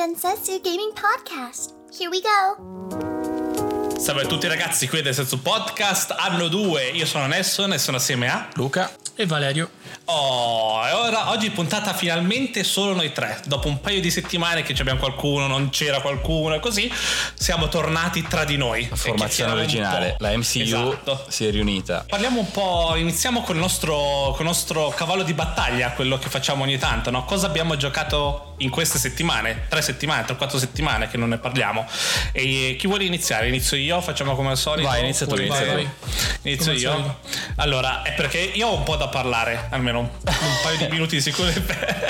Densetsu Gaming Podcast. Here we go. Salve a tutti ragazzi, qui è Densetsu Podcast, anno 2, io sono Nesson e sono assieme a... Luca e Valerio. Oh, e ora oggi puntata finalmente solo noi tre. Dopo un paio di settimane che abbiamo qualcuno, non c'era qualcuno e così, siamo tornati tra di noi. La formazione originale, la MCU Esatto. si è riunita. Parliamo un po', iniziamo con il nostro, con il nostro cavallo di battaglia, quello che facciamo ogni tanto, no? Cosa abbiamo giocato in queste settimane? Tre settimane, tre, quattro settimane che non ne parliamo. E chi vuole iniziare? Inizio io, facciamo come al solito. Vai, inizia tu, inizia tu. Inizio Come io. solito. Allora, è perché io ho un po' da parlare, almeno un, un paio di minuti di sicuro.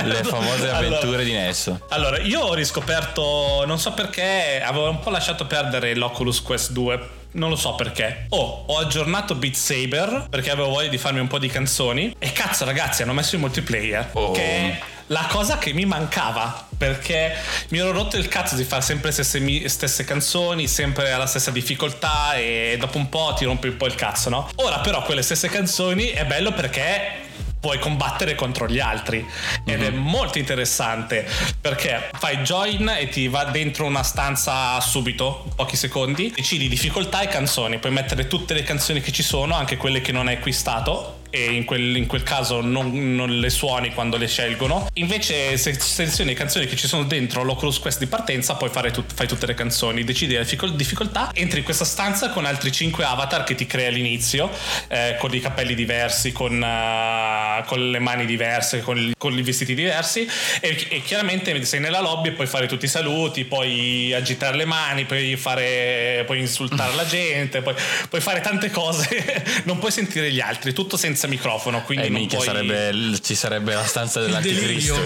Le famose Allora- avventure di Nesso. allora, io ho riscoperto, non so perché, avevo un po' lasciato perdere l'Oculus Quest 2. Non lo so perché. Oh, ho aggiornato Beat Saber perché avevo voglia di farmi un po' di canzoni. E cazzo, ragazzi, hanno messo il multiplayer. Oh. Che è la cosa che mi mancava. Perché mi ero rotto il cazzo di fare sempre le stesse, stesse canzoni, sempre alla stessa difficoltà. E dopo un po' ti rompi un po' il cazzo, no? Ora, però, quelle stesse canzoni è bello perché puoi combattere contro gli altri. Ed è molto interessante perché fai join e ti va dentro una stanza subito pochi secondi decidi difficoltà e canzoni. Puoi mettere tutte le canzoni che ci sono anche quelle che non hai acquistato e in quel, in quel caso non, non le suoni quando le scelgono. Invece se selezioni le canzoni che ci sono dentro l'Oculus Quest di partenza poi fare tut- fai tutte le canzoni. Decidi la difficol- difficoltà entri in questa stanza con altri 5 avatar che ti crea all'inizio eh, con i capelli diversi con, eh, con le mani diverse con, con i vestiti diversi. E, e chiaramente sei nella lobby e puoi fare tutti i saluti puoi agitare le mani puoi fare puoi insultare la gente puoi, puoi fare tante cose. Non puoi sentire gli altri tutto senza microfono quindi non Eh, minchia, puoi... sarebbe, ci sarebbe la stanza dell'anticristo.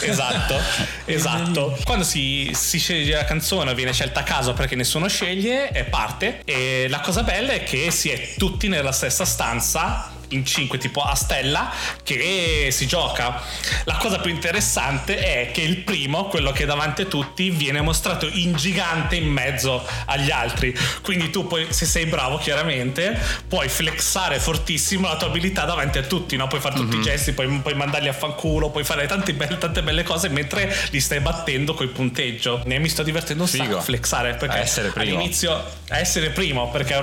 esatto, esatto. Quando si, si sceglie la canzone viene scelta a caso perché nessuno sceglie e parte. E la cosa bella è che si è tutti nella stessa stanza. In 5 tipo a stella che si gioca. La cosa più interessante è che il primo, quello che è davanti a tutti, viene mostrato in gigante in mezzo agli altri. Quindi tu poi, se sei bravo, chiaramente, puoi flexare fortissimo la tua abilità davanti a tutti, no? Puoi fare tutti i gesti, puoi, puoi mandarli a fanculo, puoi fare tante belle, tante belle cose mentre li stai battendo col punteggio. Ne mi sto divertendo un sacco a flexare perché A essere primo. all'inizio a essere primo perché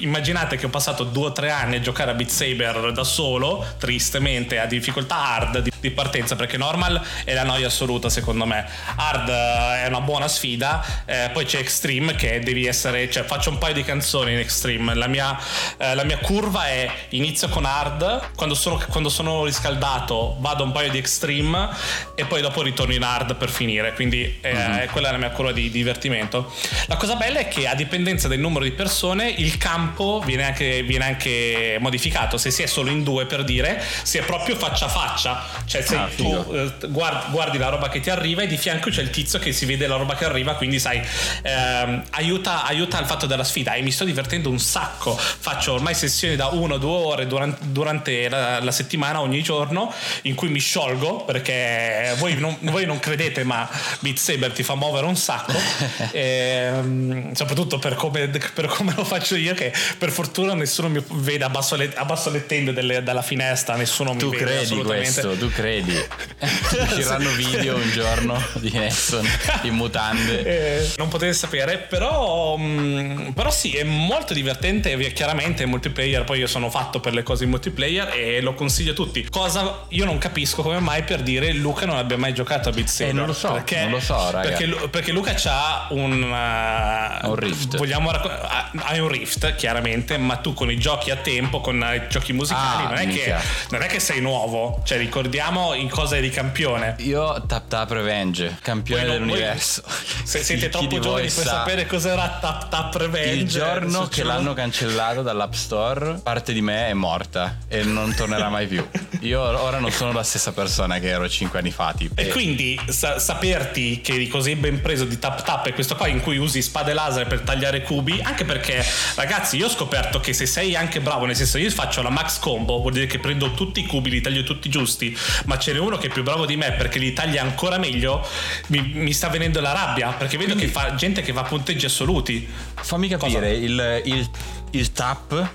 immaginate che ho passato due o tre anni a giocare a Beat Saber da solo tristemente a difficoltà hard di, di partenza perché normal è la noia assoluta secondo me. Hard eh, è una buona sfida eh, poi c'è extreme che devi essere cioè faccio un paio di canzoni in extreme. La mia, eh, la mia curva è inizio con hard quando sono, quando sono riscaldato vado un paio di extreme e poi dopo ritorno in hard per finire. Quindi eh, quella è la mia curva di divertimento. La cosa bella è che a dipendenza del numero di persone il campo viene anche, viene anche modificato se si è solo in due per dire si è proprio faccia a faccia. Cioè se Ah, tu eh, guardi, guardi la roba che ti arriva e di fianco c'è il tizio che si vede la roba che arriva quindi sai ehm, aiuta, aiuta il fatto della sfida. E mi sto divertendo un sacco. Faccio ormai sessioni da uno o due ore durante, durante la, la settimana ogni giorno in cui mi sciolgo perché voi non, voi non credete ma Beat Saber ti fa muovere un sacco. Ehm, soprattutto per come, per come lo faccio io che per fortuna nessuno mi vede abbasso le, abbasso le tende delle- dalla finestra nessuno Tu mi vede credi assolutamente questo, tu credi. Usciranno video un giorno di Nesson in mutande. Eh, non potete sapere, però, mm, però sì, è molto divertente. Chiaramente è multiplayer. Poi io sono fatto per le cose in multiplayer e lo consiglio a tutti. Cosa io non capisco come mai per dire Luca non abbia mai giocato a Beat Saber. Eh, non lo so, perché, non lo so, raga. Perché, perché Luca ha un, uh, Un Rift. Vogliamo racco- ha- hai un Rift, chiaramente, ma tu con i giochi a tempo, con i giochi musicali, Ah, non, è che, non è che sei nuovo. Cioè, ricordiamo in cosa eri campione. Io Tap Tap Revenge, campione Voi non- dell'universo. Se siete Chi troppo voi giovani per sa- sapere cos'era Tap Tap Revenge Il giorno che l'hanno cancellato dall'App Store, parte di me è morta e non tornerà mai più. Io ora non sono la stessa persona che ero 5 anni fa. Tipo. E quindi sa- saperti che eri così ben preso di Tap Tap è questo qua in cui usi spade laser per tagliare cubi, anche perché ragazzi io ho scoperto che se sei anche bravo, nel senso io faccio la max combo, vuol dire che prendo tutti i cubi, li taglio tutti giusti, ma ce n'è uno che è più bravo di me perché li taglia ancora meglio, mi, mi sta venendo la rabbia, perché vedo che fa gente che fa punteggi assoluti. Fammi capire, il, il- il tap,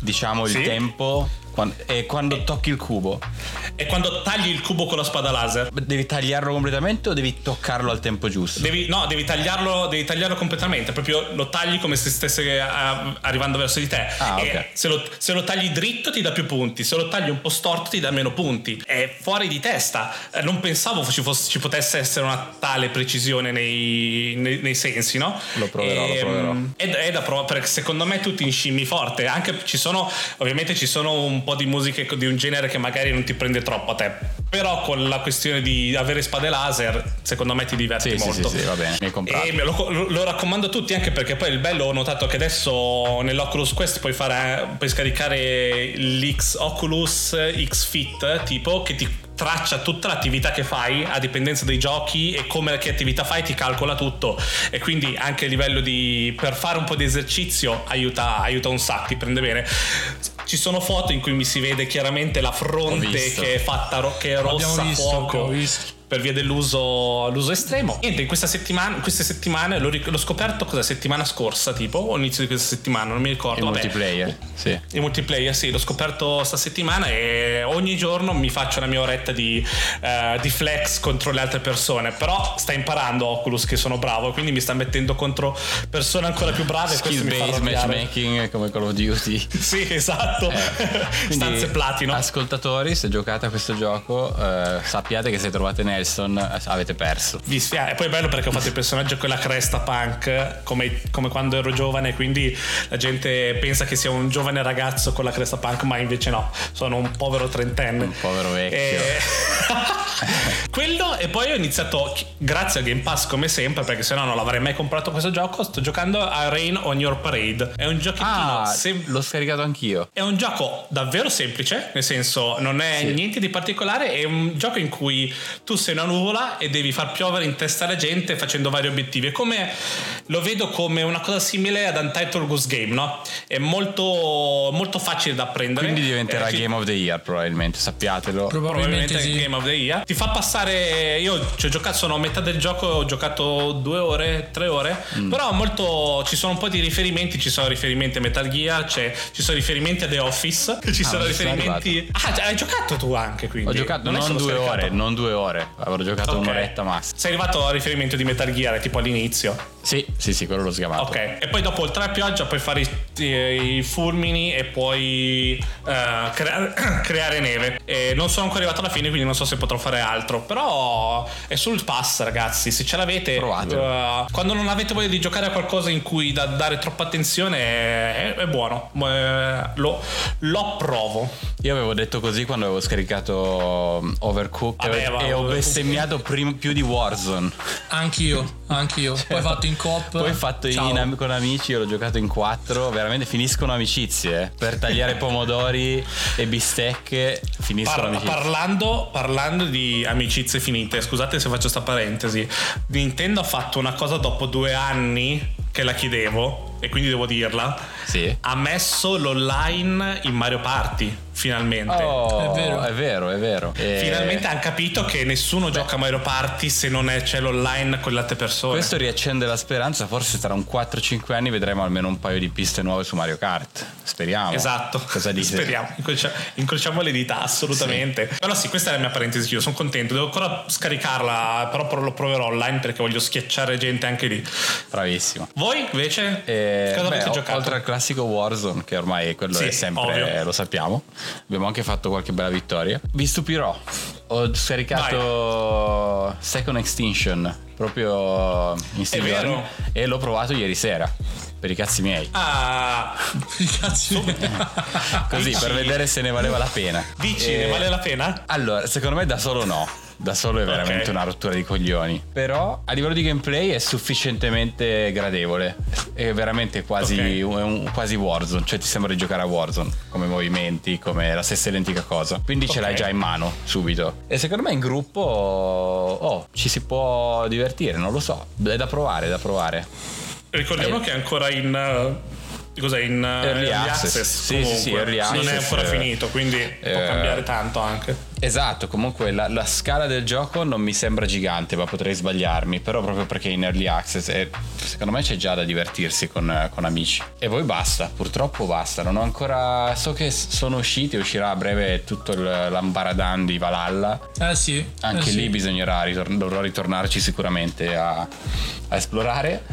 diciamo il Sì? tempo, quan- è quando tocchi il cubo. è quando tagli il cubo con la spada laser. Devi tagliarlo completamente o devi toccarlo al tempo giusto? Devi, no, devi tagliarlo, devi tagliarlo completamente, proprio lo tagli come se stesse a- arrivando verso di te. Ah, E ok. se, lo, se lo tagli dritto ti dà più punti, se lo tagli un po' storto ti dà meno punti. È fuori di testa. Eh, Non pensavo ci, fosse- ci potesse essere una tale precisione nei, nei- nei sensi, no? Lo proverò, lo E, proverò. mm, È, è da provare perché secondo me tu ti inscimmi forte. Anche ci sono, ovviamente ci sono un po' di musiche di un genere che magari non ti prende troppo a te. Però con la questione di avere spade laser, secondo me ti diverti Sì, molto. sì, sì, va bene, mi hai comprato. E lo- lo raccomando a tutti anche perché poi il bello ho notato che adesso nell'Oculus Quest puoi, fare, puoi scaricare l'X Oculus X Fit tipo che ti traccia tutta l'attività che fai a dipendenza dei giochi e come che attività fai ti calcola tutto. E quindi anche a livello di per fare un po' di esercizio aiuta, aiuta un sacco ti prende bene. Ci sono foto in cui mi si vede chiaramente la fronte che è fatta ro- che è rossa visto, fuoco. Per via dell'uso l'uso estremo. Niente, in questa settimana, in queste settimane l'ho, ric- l'ho scoperto cosa settimana scorsa, tipo, o inizio di questa settimana, non mi ricordo. Il vabbè. multiplayer, sì. Il multiplayer, sì, l'ho scoperto sta settimana e ogni giorno mi faccio la mia oretta di, eh, di flex contro le altre persone. Però sta imparando Oculus che sono bravo, quindi mi sta mettendo contro persone ancora più brave. Skill based matchmaking come Call of Duty. Sì, esatto. Quindi, Stanze platino. Ascoltatori, se giocate a questo gioco, eh, sappiate che se trovate Nelson eh, avete perso. Vi sfia- E poi è bello perché ho fatto il personaggio con la cresta punk come, come quando ero giovane, quindi la gente pensa che sia un giovane ragazzo con la cresta punk, ma invece no, sono un povero trentenne. Un povero vecchio. E- Quello e poi ho iniziato, grazie a Game Pass come sempre, perché sennò non l'avrei mai comprato questo gioco, sto giocando a Rain on Your Parade. È un giochettino Ah, sem- l'ho scaricato anch'io. è un gioco davvero semplice, nel senso non è Sì. niente di particolare, è un gioco in cui tu sei una nuvola e devi far piovere in testa alla gente facendo vari obiettivi. È come lo vedo come una cosa simile ad Untitled Goose Game, no? È molto, molto facile da apprendere. Quindi diventerà Eh, Game of the Year, probabilmente, sappiatelo. Probabilmente Probabilmente sì. Game of the Year. Ti fa passare. Io ci ho giocato, sono a metà del gioco, ho giocato due ore, tre ore. Mm. Però molto. Ci sono un po' di riferimenti. Ci sono riferimenti a Metal Gear, c'è- ci sono riferimenti a The Office. Ci sono non ci sono riferimenti. Ah, hai giocato tu anche quindi. Ho giocato non, solo due ore, non due ore, avrò giocato Ok. un'oretta massimo. Sei arrivato al riferimento di Metal Gear, tipo all'inizio. Sì, sì, sì, quello l'ho sgamato. Ok, e poi dopo oltre alla pioggia puoi fare i, i fulmini e puoi eh, crea- creare neve. E non sono ancora arrivato alla fine, quindi non so se potrò fare altro. Però è sul pass, ragazzi. Se ce l'avete, eh, quando non avete voglia di giocare a qualcosa in cui da dare troppa attenzione, è, è buono. Eh, lo, lo approvo. Io avevo detto così quando avevo scaricato um, Overcooked Vabbè, e ho bestemmiato prim- più di Warzone. Anch'io, anch'io. Poi fatto in coop. Poi fatto Ciao. in con amici, io l'ho giocato in quattro, veramente finiscono amicizie. eh. Per tagliare pomodori e bistecche finiscono Par- amicizie. parlando, parlando di amicizie finite, scusate se faccio sta parentesi. Nintendo ha fatto una cosa dopo due anni che la chiedevo, e quindi devo dirla. Sì. Ha messo l'online in Mario Party, finalmente. Oh, È vero. è vero, è vero. E Finalmente hanno capito che nessuno gioca a Mario Party se non è- c'è l'online con le altre persone. Questo riaccende la speranza, forse tra un 4-5 anni vedremo almeno un paio di piste nuove su Mario Kart. Speriamo. Esatto. Cosa dici? Speriamo. Incrocia- incrociamo le dita, assolutamente. Però sì, questa è la mia parentesi. Io sono contento. Devo ancora scaricarla, però lo proverò online perché voglio schiacciare gente anche lì. Bravissimo. Voi invece? E, beh, oltre al classico Warzone, che ormai quello Sì, è sempre, ovvio. lo sappiamo, abbiamo anche fatto qualche bella vittoria. Vi stupirò, ho scaricato Second Extinction proprio in giorni e l'ho provato ieri sera. Per i cazzi miei. Ah, Cazzo. Così, dici- per vedere se ne valeva la pena. dici, E- ne vale la pena? Allora, secondo me da solo no. Da solo è veramente Ok. una rottura di coglioni. Però a livello di gameplay è sufficientemente gradevole. È veramente quasi, Ok. un, quasi Warzone. Cioè ti sembra di giocare a Warzone. Come movimenti, come la stessa identica cosa. Quindi ce Ok. l'hai già in mano subito. E secondo me in gruppo oh, ci si può divertire, non lo so. È da provare, è da provare. Ricordiamo Eh. che è ancora in, uh, cos'è in eh, Early access. Sì, sì, sì, early non è access, ancora eh, finito, quindi può eh, cambiare tanto anche. Esatto, comunque la, la scala del gioco non mi sembra gigante, ma potrei sbagliarmi, però proprio perché è in early access e secondo me c'è già da divertirsi con, eh, con amici. E poi basta, purtroppo basta, non ho ancora... So che sono usciti, uscirà a breve tutto il, l'ambaradan di Valhalla, Eh sì. anche eh lì sì. bisognerà, ritor- dovrò ritornarci sicuramente a, a esplorare.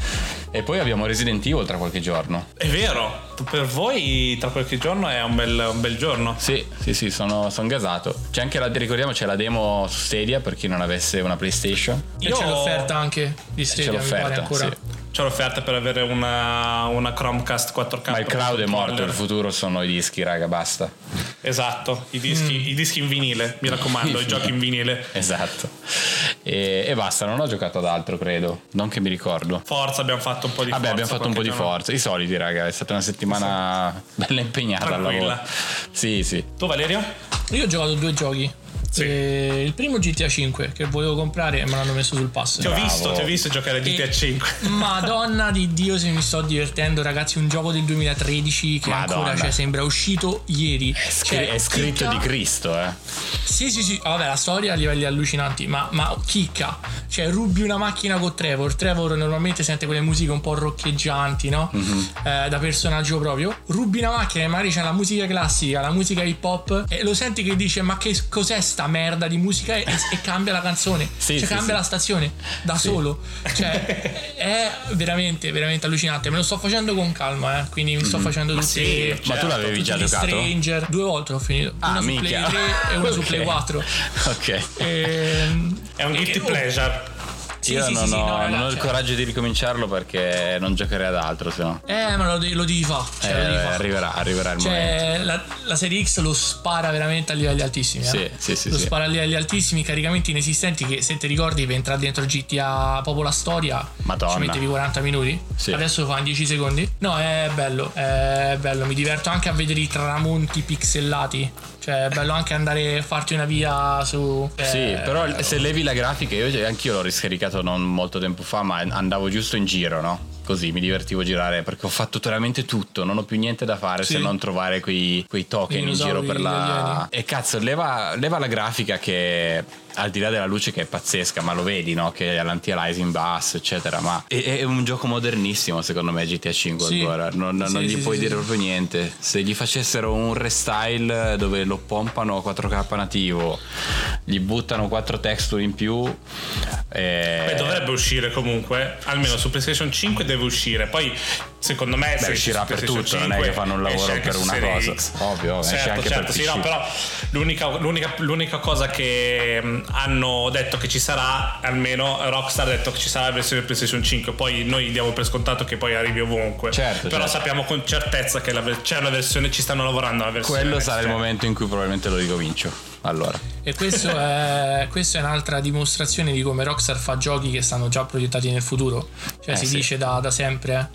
E poi abbiamo Resident Evil tra qualche giorno. È vero, per voi tra qualche giorno è un bel, un bel giorno. Sì, sì, sì, sono, sono gasato. C'è anche la, ricordiamo, c'è la demo su Stadia per chi non avesse una PlayStation. E c'è l'offerta anche di C'è Stadia, mi pare l'offerta, ancora. sì. C'è l'offerta per avere una, una Chromecast 4K. Ma il cloud è morto, il futuro sono i dischi, raga, basta. Esatto, i dischi, Mm. i dischi in vinile, mi raccomando, i giochi in vinile. Esatto. E, e basta, non ho giocato ad altro, credo. Non che mi ricordo. Forza, abbiamo fatto un po' di Vabbè, forza. abbiamo fatto un po' di forza. I soliti, raga, è stata una settimana bella impegnata al Tranquilla. lavoro. Sì, sì. Tu Valerio? Io ho giocato due giochi. Sì. Il primo GTA 5 che volevo comprare e me l'hanno messo sul pass. Ti ho Bravo. visto, ti ho visto giocare a GTA E- 5. Madonna di Dio se mi sto divertendo ragazzi un gioco del 2013 che Madonna. ancora cioè, sembra uscito ieri È, scri- Cioè, è scritto chicca- di Cristo, eh. sì sì sì vabbè la storia a livelli allucinanti ma, ma chicca cioè rubi una macchina con Trevor Trevor normalmente sente quelle musiche un po' roccheggianti no? Mhm. Eh, da personaggio proprio rubi una macchina e magari c'è la musica classica la musica hip hop e lo senti che dice ma che cos'è sta merda di musica e, e cambia la canzone Sì, cioè sì, cambia sì. la stazione da solo cioè è veramente veramente allucinante me lo sto facendo con calma eh, quindi mi sto facendo tutti sì, Ma tu Certo, l'avevi già giocato? Stranger due volte ho finito Ah, una su Play minchia. 3 e una su Ok. Play 4 Ok. Ehm, È un e- guilty oh, pleasure. Sì, Io sì, non, sì, ho, no, non ho il coraggio di ricominciarlo perché non giocherei ad altro, se no. Eh, ma lo, lo devi fare. Cioè, Eh, fa'. arriverà, arriverà il momento. Cioè, la, la serie X lo spara veramente a livelli altissimi. eh. Sì, sì, sì, Lo sì. spara a livelli altissimi, caricamenti inesistenti. Che se ti ricordi, per entrare dentro GTA, proprio la storia, Madonna. ci mettevi 40 minuti. Sì. Adesso fa in 10 secondi. No, è bello, è bello. Mi diverto anche a vedere i tramonti pixellati. Cioè, è bello anche andare a farti una via su. Sì, eh, però se levi la grafica, io anch'io l'ho riscaricato non molto tempo fa, ma andavo giusto in giro, no? Così mi divertivo a girare perché ho fatto veramente tutto, non ho più niente da fare Sì. se non trovare quei, quei token in giro per la. E cazzo, leva, leva la grafica che al di là della luce che è pazzesca, ma lo vedi, no? Che ha l'anti-aliasing basso, eccetera. Ma è, è un gioco modernissimo, secondo me, GTA 5 Sì. ancora. Non, non Sì, gli sì, puoi sì, dire sì. proprio niente. Se gli facessero un restyle dove lo pompano a 4K nativo, gli buttano 4 texture in più. eh, Beh, dovrebbe uscire comunque, almeno su PlayStation 5 deve uscire. Poi, secondo me, se uscirà per tutto, non è che fanno un lavoro per una cosa. X. Ovvio, certo, anche per certo, sì, PC. no, però l'unica, l'unica- l'unica cosa che mh, hanno detto che ci sarà, almeno Rockstar ha detto che ci sarà la versione PlayStation 5. Poi noi diamo per scontato che poi arrivi ovunque. Certo, però certo. sappiamo con certezza che la c'è una versione, ci stanno lavorando alla versione. Quello sarà il momento in cui probabilmente lo ricomincio. Allora, E questo è, questa è un'altra dimostrazione di come Rockstar fa giochi che stanno già proiettati nel futuro. Cioè, Eh, si sì. dice da, da sempre.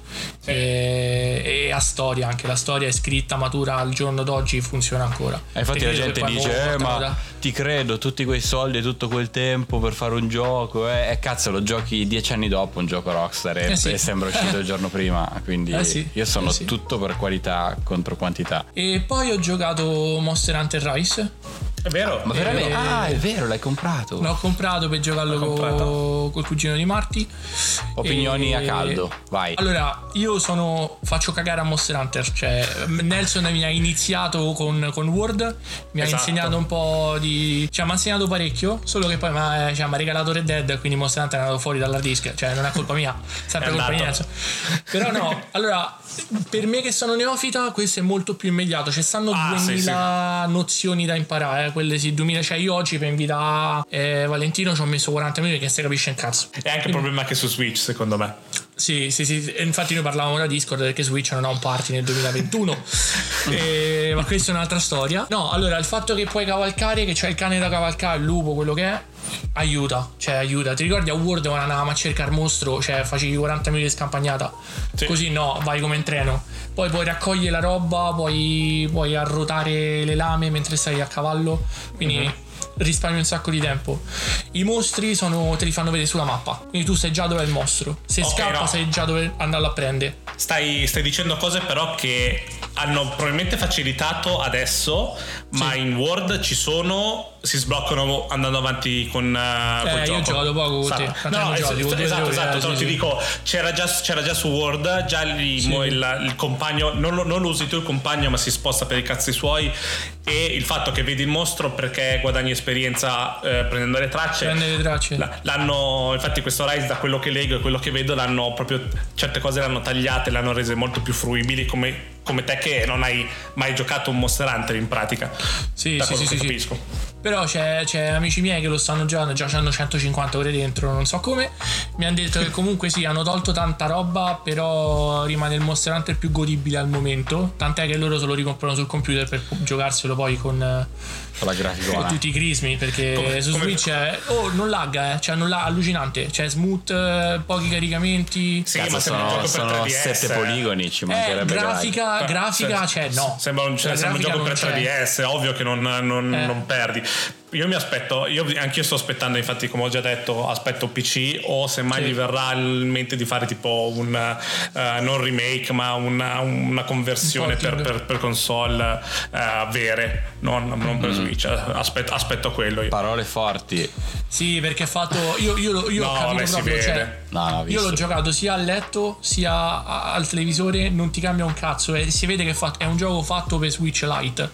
eh, E, e ha storia anche. La storia è scritta, matura al giorno d'oggi, funziona ancora. E infatti Te la gente dice: eh, Ma da- ti credo, tutti quei soldi e tutto quel tempo per fare un gioco. Eh, E cazzo, lo giochi dieci anni dopo un gioco Rockstar e, Eh sì. e sembra uscito il giorno prima. Quindi Eh sì, io sono eh sì. tutto per qualità contro quantità. E poi ho giocato Monster Hunter Rise. È vero? Ma veramente? Eh, ah, è vero, l'hai comprato. L'ho comprato per giocarlo co- comprato. col cugino di Marti. Opinioni E- a caldo, vai. Allora, io sono. faccio cagare a Monster Hunter. Cioè, Nelson mi ha iniziato con, con Word, mi ha Esatto. insegnato un po' di. cioè, mi ha insegnato parecchio. Solo che poi mi ha cioè, mi ha regalato Red Dead, quindi Monster Hunter è andato fuori dall'hard disk. Cioè, non è colpa mia, sempre È colpa di andato. Nelson. Però no, allora, per me che sono neofita, questo è molto più immediato. Ci stanno Ah, sì, 2000 nozioni da imparare, eh, quelle sì, 2000. Cioè, io oggi per invitare eh, Valentino ci ho messo 40 minuti che se capisce un cazzo. È anche il problema che su Switch, secondo me. Sì, sì, sì. Infatti, noi parlavamo da Discord perché Switch non ha un party nel 2021. E- ma questa è un'altra storia. No, allora, il fatto che puoi cavalcare, che c'è il cane da cavalcare, il lupo, quello che è. Aiuta, cioè aiuta. Ti ricordi a World quando andavamo a cercare il mostro, cioè facevi 40 minuti di scampagnata? Sì. Così no, vai come in treno. Poi puoi raccogliere la roba, puoi, puoi arrotare le lame mentre stai a cavallo. Quindi Mhm. risparmi un sacco di tempo. I mostri sono, te li fanno vedere sulla mappa. Quindi tu sai già dove è il mostro. Se Ok, scappa, no. sai già dove andarlo a prendere. Stai, stai dicendo cose però che hanno probabilmente facilitato adesso, ma in Word ci sono, si sbloccano andando avanti con uh, Eh, io gioco. ho giocato poco con te. Esatto. Quanti No, anni es- giochi? Due esatto, esatto, eh, però sì, ti sì. dico, c'era già, c'era già su Word, già lì Sì. il, il compagno, non lo, non usi tu il compagno, ma si sposta per i cazzi suoi e il fatto che vedi il mostro perché guadagni esperienza eh, prendendo le tracce. Prende le tracce. L'hanno, infatti, questo Rise, da quello che leggo e quello che vedo, l'hanno proprio certe cose l'hanno tagliate, le hanno rese molto più fruibili come, come te che non hai mai giocato un Monster Hunter in pratica. Sì, da sì, sì, sì, capisco. Però c'è, c'è amici miei che lo stanno giocando, già hanno 150 ore dentro, non so come. Mi hanno detto che comunque sì, hanno tolto tanta roba, però rimane il Monster Hunter più godibile al momento. Tant'è che loro se lo ricomprano sul computer per giocarselo poi Con la grafica con tutti i crismi. Perché Come- su come- Switch è, oh, non lagga, eh, cioè non la- allucinante. C'è smooth, eh, pochi caricamenti. Sì, Cazzo, ma sembra un sono, gioco per sono 3DS. sette poligoni, ci Eh, mancherebbe che grafica, Eh, grafica, se- cioè no. Sembra un, La sembra un grafica gioco per non c'è. 3DS, ovvio che non, non- Eh. non perdi. Io mi aspetto, io anch'io sto aspettando, infatti, come ho già detto, aspetto PC o se mai Sì. gli verrà in mente di fare tipo un eh, non remake, ma una, una conversione Un per, per- per console eh, vere, non, non per Switch. Aspetto, aspetto quello io. Parole forti. Sì, perché è fatto. Io, io, io No, ho capito proprio. Cioè, No, io l'ho giocato sia a letto sia al televisore, non ti cambia un cazzo. E si vede che è, fatto- è un gioco fatto per Switch Lite.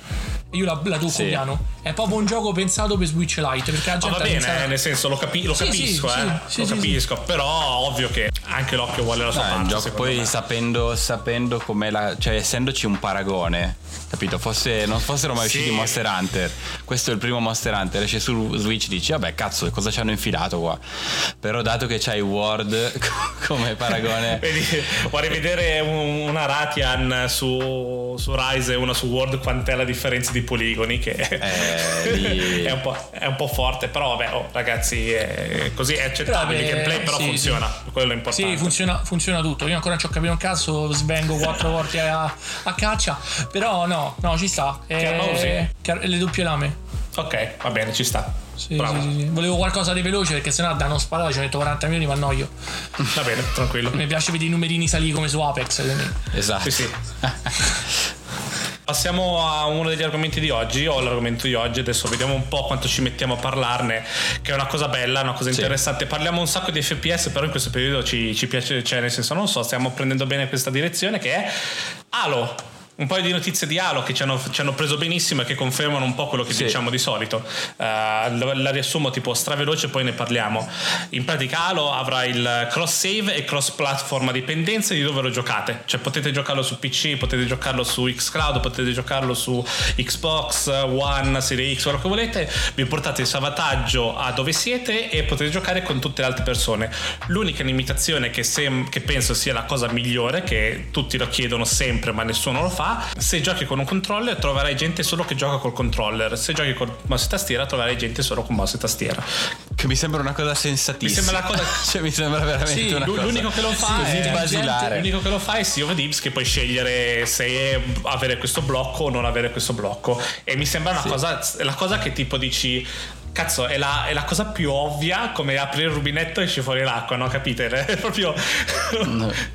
Io la, la tocco Sì. piano. È proprio un gioco pensato per Switch Lite. Perché la Ma gente va ha bene, pensato- nel senso lo, capi- lo Sì, capisco, sì, eh, sì, lo sì, sì, capisco, però ovvio che anche l'occhio vuole la sua No, è parte. un gioco poi me. sapendo, sapendo com'è la. cioè essendoci un paragone, capito? Fosse, non fossero mai Sì. usciti Monster Hunter. Questo è il primo Monster Hunter, esce su Switch, dici, vabbè, cazzo, cosa ci hanno infilato qua? Però dato che c'hai Word come paragone. Vedi, vorrei vedere un- una Ratian su, su Rise e una su World quant'è la differenza di poligoni che Eh, lì- è, un po', è un po' forte però vabbè oh, ragazzi è così è accettabile il gameplay però sì, funziona quello è importante Sì, funziona, funziona tutto. Io ancora non ci ho capito un cazzo, svengo quattro volte a, a caccia. Però no, no, ci sta. Che arma Eh, usi? che- le doppie lame. ok va bene ci sta Sì, bravo sì, sì, sì. Volevo qualcosa di veloce perché sennò da non sparare ci metto 40 minuti, ma annoio. va bene tranquillo Mi piace vedere i numerini salire come su Apex. quindi- Esatto. sì sì Passiamo a uno degli argomenti di oggi, o l'argomento di oggi, adesso vediamo un po' quanto ci mettiamo a parlarne, che è una cosa bella, una cosa Sì. interessante. Parliamo un sacco di FPS, però in questo periodo ci, ci piace, cioè nel senso non so, stiamo prendendo bene questa direzione che è Halo. Un paio di notizie di Halo che ci hanno, ci hanno preso benissimo e che confermano un po' quello che Sì. diciamo di solito. Eh, la, la riassumo tipo straveloce, poi ne parliamo. In pratica Halo avrà il cross save e cross platform a dipendenza di dove lo giocate. Cioè potete giocarlo su PC, potete giocarlo su Xcloud, potete giocarlo su Xbox One, Series X, quello che volete. Vi portate il salvataggio a dove siete e potete giocare con tutte le altre persone. L'unica limitazione che, sem- che penso sia la cosa migliore, che tutti lo chiedono sempre ma nessuno lo fa, se giochi con un controller troverai gente solo che gioca col controller, se giochi con mouse e tastiera troverai gente solo con mouse e tastiera. Che mi sembra una cosa sensatissima. Mi sembra cosa- cioè, mi sembra veramente Sì, una L'u- cosa. L'unico che lo fa così è basilare. L'unico che lo fa è Sea of Thieves che puoi scegliere se avere questo blocco o non avere questo blocco. E mi sembra una Sì. cosa, la cosa che tipo dici. Cazzo, è la, è la cosa più ovvia come apri il rubinetto e esce fuori l'acqua, no? Capite? È proprio.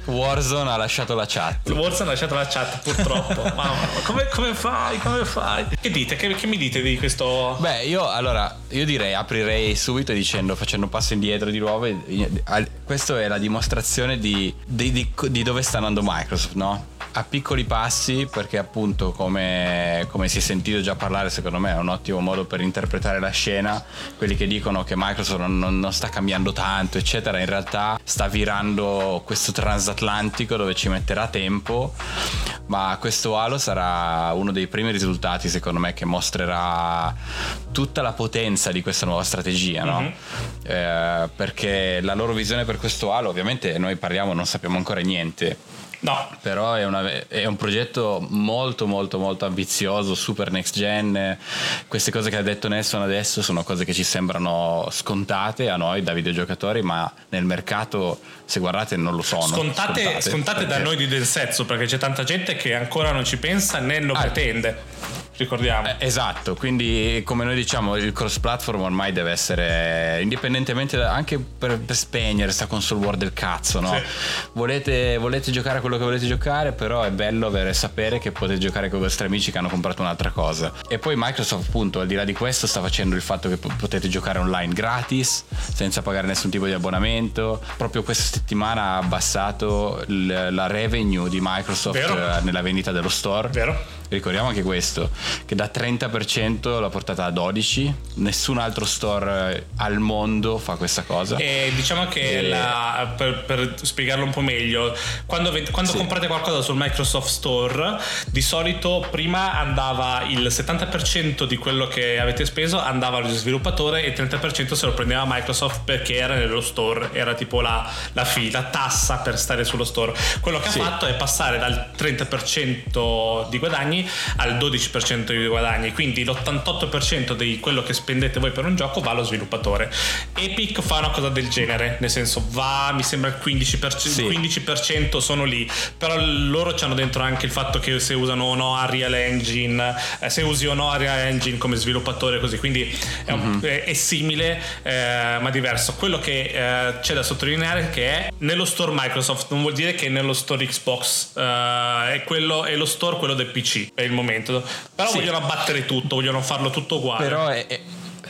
Warzone ha lasciato la chat. Warzone ha lasciato la chat, purtroppo. Mamma, ma come, come fai? Come fai? Che dite? Che, che mi dite di questo? Beh, io allora, io direi aprirei subito dicendo, facendo un passo indietro di nuovo, e- al- questa è la dimostrazione di, di- di- di dove sta andando Microsoft, no? A piccoli passi, perché appunto come, come si è sentito già parlare, secondo me è un ottimo modo per interpretare la scena, quelli che dicono che Microsoft non, non- sta cambiando tanto, eccetera, in realtà sta virando questo transatlantico dove ci metterà tempo, ma questo Halo sarà uno dei primi risultati, secondo me, che mostrerà tutta la potenza di questa nuova strategia, no? Mhm. Eh, perché la loro visione per questo Halo, ovviamente noi parliamo, non sappiamo ancora niente. No. Però è, una- è un progetto molto molto molto ambizioso, super next gen. Queste cose che ha detto Nelson adesso sono cose che ci sembrano scontate a noi da videogiocatori, ma nel mercato se guardate non lo sono. Scontate, scontate da perché- noi di Densetsu perché c'è tanta gente che ancora non ci pensa né lo Ah. pretende. Ricordiamo. Eh, Esatto, quindi come noi diciamo il cross platform ormai deve essere indipendentemente da- anche per, per spegnere sta console war del cazzo, no? Sì. Volete, volete giocare a quello che volete giocare, però è bello avere sapere che potete giocare con i vostri amici che hanno comprato un'altra cosa. E poi Microsoft appunto al di là di questo sta facendo il fatto che po- potete giocare online gratis, senza pagare nessun tipo di abbonamento. Proprio questa settimana ha abbassato il- la revenue di Microsoft Vero. eh, nella vendita dello store. Vero? Ricordiamo anche questo, che da 30% l'ha portata a 12%, nessun altro store eh, al mondo fa questa cosa. E diciamo che E- la- per, per spiegarlo un po' meglio, quando, ve- quando Sì. comprate qualcosa sul Microsoft Store, di solito prima andava il 70% di quello che avete speso andava allo sviluppatore e il 30% se lo prendeva Microsoft perché era nello store, era tipo la, la fee, la tassa per stare sullo store. Quello che Sì. ha fatto è passare dal 30% di guadagni al 12% di guadagni, quindi l'88% di quello che spendete voi per un gioco va allo sviluppatore. Epic fa una cosa del genere, nel senso va, mi sembra il 15%, Sì. 15% sono lì, però loro c'hanno dentro anche il fatto che se usano o no Unreal Engine, eh, se usi o no Unreal Engine come sviluppatore così, quindi è, un- è- è simile eh, ma diverso. Quello che eh, c'è da sottolineare è che è nello store Microsoft, non vuol dire che nello store Xbox, eh, è, quello, è lo store quello del PC per il momento, però Sì. vogliono abbattere tutto, vogliono farlo tutto uguale. Però è-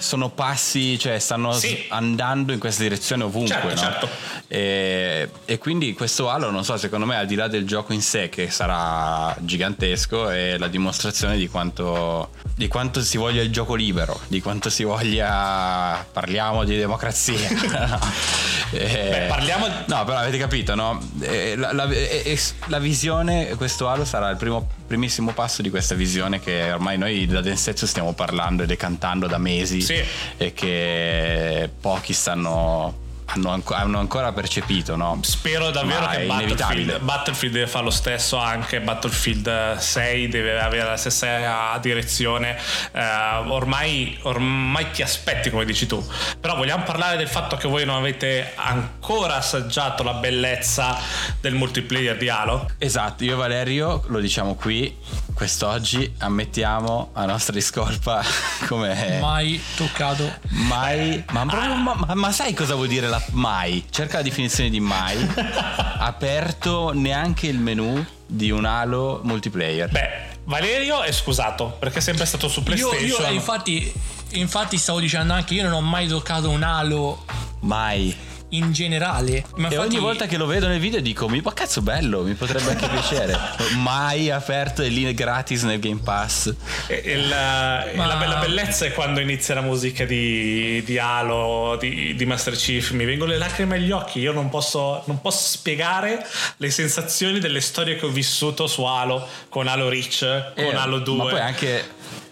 sono passi, cioè stanno Sì. andando in questa direzione ovunque. Certo, no? certo. E, e quindi questo Halo, non so, secondo me al di là del gioco in sé che sarà gigantesco, è la dimostrazione di quanto, di quanto si voglia il gioco libero, di quanto si voglia... Parliamo di democrazia. Beh, parliamo No, però avete capito, no? Eh, La, la- eh, eh, la visione, questo Halo sarà il primo, primissimo passo di questa visione che ormai noi da Densetsu stiamo parlando e decantando da mesi Sì. e che pochi stanno hanno, anco- hanno ancora percepito, no? Spero davvero Ma che Battlefield. Battlefield deve fare lo stesso anche Battlefield 6 deve avere la stessa direzione Eh, ormai, ormai ti aspetti come dici tu però vogliamo parlare del fatto che voi non avete ancora assaggiato la bellezza del multiplayer di Halo Esatto, io e Valerio lo diciamo qui, quest'oggi ammettiamo a nostra discolpa come Mai toccato. mai, ma, proprio- ma- ma- ma sai cosa vuol dire la mai? Cerca la definizione di mai. Aperto neanche il menu di un Halo multiplayer. beh Valerio è scusato perché è sempre stato su Io, PlayStation io eh, infatti, infatti stavo dicendo anche io non ho mai toccato un halo Mai. In generale. Ma E infatti- ogni volta che lo vedo nel video dico, mi- ma cazzo bello, mi potrebbe anche piacere. Mai aperto e lì gratis nel Game Pass. E- e la, Ma- la be- la bellezza è quando inizia la musica di, di Halo, di, di Master Chief. Mi vengono le lacrime agli occhi. Io non posso, non posso spiegare le sensazioni delle storie che ho vissuto su Halo, con Halo Reach, con Eh, Halo 2. Ma poi anche,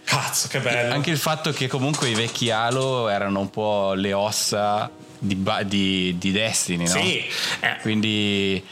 Cazzo, che bello. anche il fatto che comunque i vecchi Halo erano un po' le ossa di, di- di Destiny, no? Sì, eh, Quindi